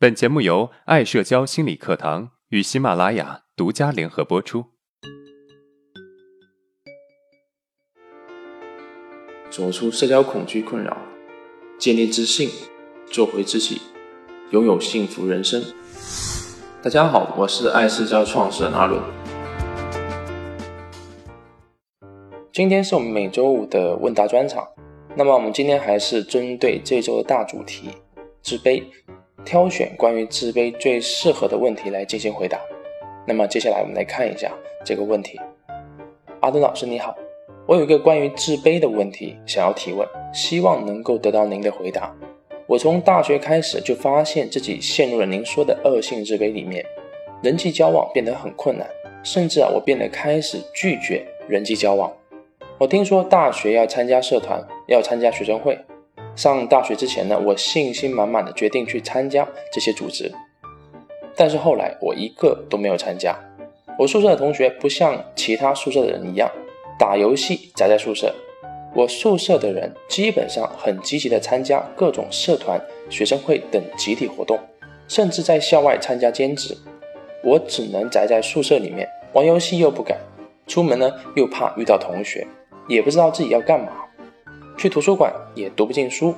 本节目由爱社交心理课堂与喜马拉雅独家联合播出。走出社交恐惧困扰，建立自信，做回自己，拥有幸福人生。大家好，我是爱社交创始人阿伦。今天是我们每周五的问答专场。那么我们今天还是针对这周的大主题——自卑。挑选关于自卑最适合的问题来进行回答。那么接下来我们来看一下这个问题。阿登老师你好，我有一个关于自卑的问题想要提问，希望能够得到您的回答。我从大学开始就发现自己陷入了您说的恶性自卑里面，人际交往变得很困难，甚至啊我变得开始拒绝人际交往。我听说大学要参加社团，要参加学生会。上大学之前呢，我信心满满的决定去参加这些组织，但是后来我一个都没有参加。我宿舍的同学不像其他宿舍的人一样打游戏宅在宿舍，我宿舍的人基本上很积极的参加各种社团、学生会等集体活动，甚至在校外参加兼职。我只能宅在宿舍里面玩游戏，又不敢出门呢，又怕遇到同学，也不知道自己要干嘛。去图书馆也读不进书，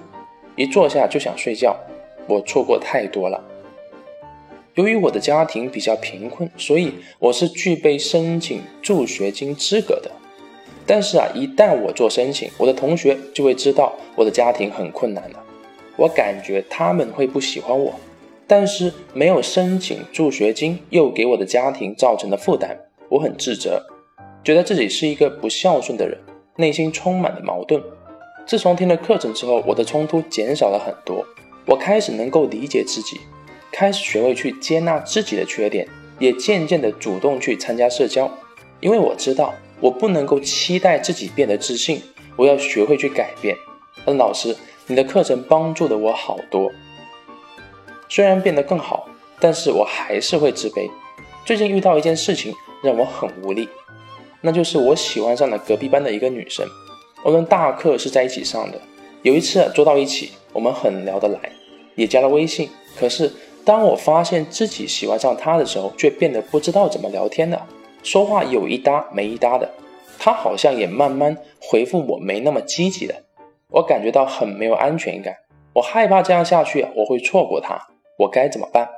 一坐下就想睡觉。我错过太多了。由于我的家庭比较贫困，所以我是具备申请助学金资格的。但是啊，一旦我做申请，我的同学就会知道我的家庭很困难了。我感觉他们会不喜欢我，但是没有申请助学金又给我的家庭造成了负担，我很自责，觉得自己是一个不孝顺的人，内心充满了矛盾。自从听了课程之后，我的冲突减少了很多。我开始能够理解自己，开始学会去接纳自己的缺点，也渐渐的主动去参加社交。因为我知道，我不能够期待自己变得自信，我要学会去改变。恩老师，你的课程帮助了我好多。虽然变得更好，但是我还是会自卑。最近遇到一件事情让我很无力，那就是我喜欢上了隔壁班的一个女生。我们大课是在一起上的，有一次坐到一起，我们很聊得来，也加了微信。可是当我发现自己喜欢上他的时候，却变得不知道怎么聊天了，说话有一搭没一搭的。他好像也慢慢回复我没那么积极了，我感觉到很没有安全感。我害怕这样下去我会错过他，我该怎么办？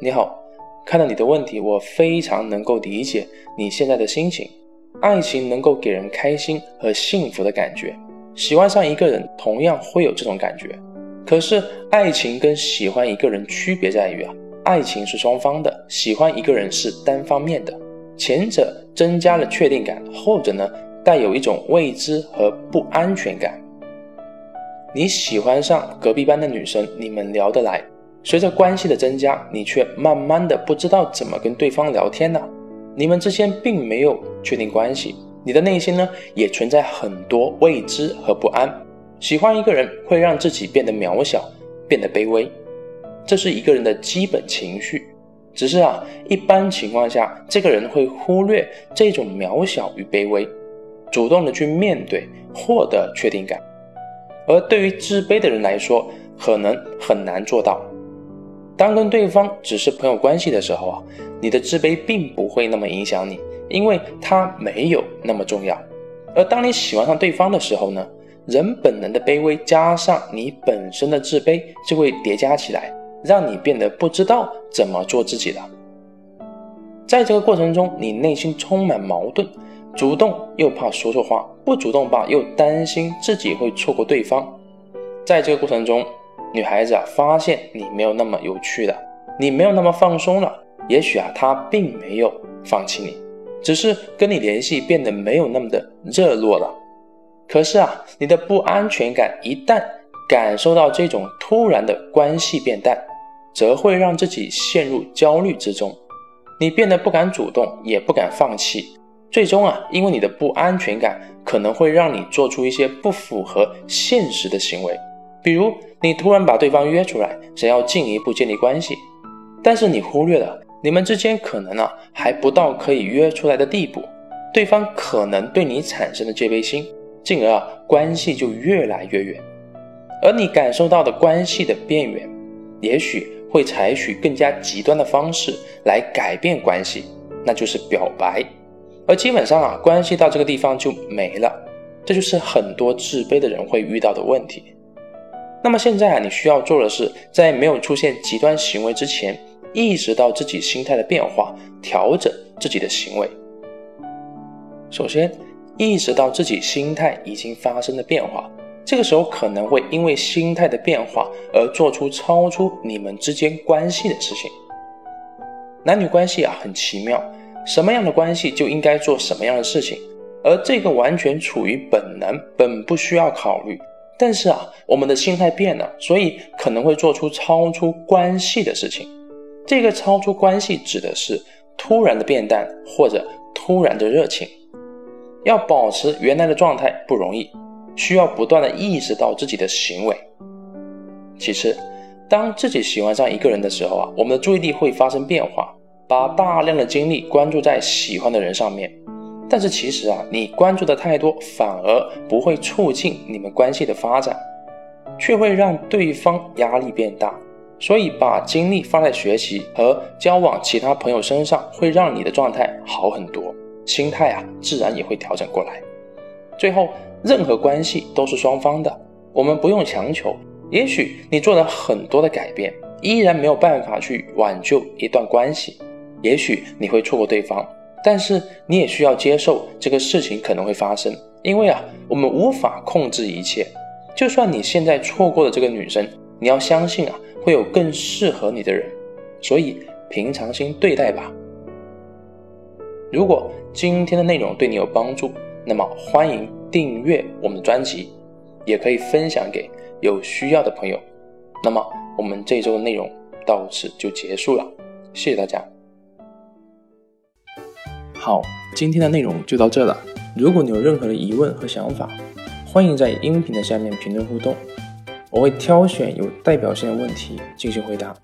你好，看到你的问题，我非常能够理解你现在的心情。爱情能够给人开心和幸福的感觉，喜欢上一个人同样会有这种感觉。可是，爱情跟喜欢一个人区别在于啊，爱情是双方的，喜欢一个人是单方面的。前者增加了确定感，后者呢带有一种未知和不安全感。你喜欢上隔壁班的女生，你们聊得来，随着关系的增加，你却慢慢的不知道怎么跟对方聊天了。你们之间并没有确定关系，你的内心呢也存在很多未知和不安。喜欢一个人会让自己变得渺小，变得卑微，这是一个人的基本情绪。只是啊，一般情况下，这个人会忽略这种渺小与卑微，主动的去面对，获得确定感。而对于自卑的人来说，可能很难做到。当跟对方只是朋友关系的时候啊，你的自卑并不会那么影响你，因为他没有那么重要。而当你喜欢上对方的时候呢，人本能的卑微加上你本身的自卑，就会叠加起来，让你变得不知道怎么做自己了。在这个过程中，你内心充满矛盾，主动又怕说错话，不主动吧又担心自己会错过对方。在这个过程中，女孩子啊，发现你没有那么有趣了，你没有那么放松了。也许啊，她并没有放弃你，只是跟你联系变得没有那么的热络了。可是啊，你的不安全感一旦感受到这种突然的关系变淡，则会让自己陷入焦虑之中。你变得不敢主动，也不敢放弃。最终啊，因为你的不安全感，可能会让你做出一些不符合现实的行为。比如，你突然把对方约出来，想要进一步建立关系，但是你忽略了你们之间可能啊还不到可以约出来的地步，对方可能对你产生了戒备心，进而啊关系就越来越远。而你感受到的关系的边缘，也许会采取更加极端的方式来改变关系，那就是表白。而基本上啊，关系到这个地方就没了，这就是很多自卑的人会遇到的问题。那么现在啊，你需要做的是，在没有出现极端行为之前，意识到自己心态的变化，调整自己的行为。首先，意识到自己心态已经发生了变化，这个时候可能会因为心态的变化而做出超出你们之间关系的事情。男女关系啊，很奇妙，什么样的关系就应该做什么样的事情，而这个完全处于本能，本不需要考虑。但是啊，我们的心态变了，所以可能会做出超出关系的事情。这个超出关系指的是突然的变淡或者突然的热情。要保持原来的状态不容易，需要不断的意识到自己的行为。其次，当自己喜欢上一个人的时候啊，我们的注意力会发生变化，把大量的精力关注在喜欢的人上面。但是其实啊，你关注的太多，反而不会促进你们关系的发展，却会让对方压力变大。所以把精力放在学习和交往其他朋友身上，会让你的状态好很多，心态啊自然也会调整过来。最后，任何关系都是双方的，我们不用强求。也许你做了很多的改变，依然没有办法去挽救一段关系，也许你会错过对方。但是你也需要接受这个事情可能会发生，因为啊，我们无法控制一切。就算你现在错过了这个女生，你要相信啊，会有更适合你的人。所以平常心对待吧。如果今天的内容对你有帮助，那么欢迎订阅我们的专辑，也可以分享给有需要的朋友。那么我们这周的内容到此就结束了，谢谢大家。好，今天的内容就到这了。如果你有任何的疑问和想法，欢迎在音频的下面评论互动，我会挑选有代表性的问题进行回答。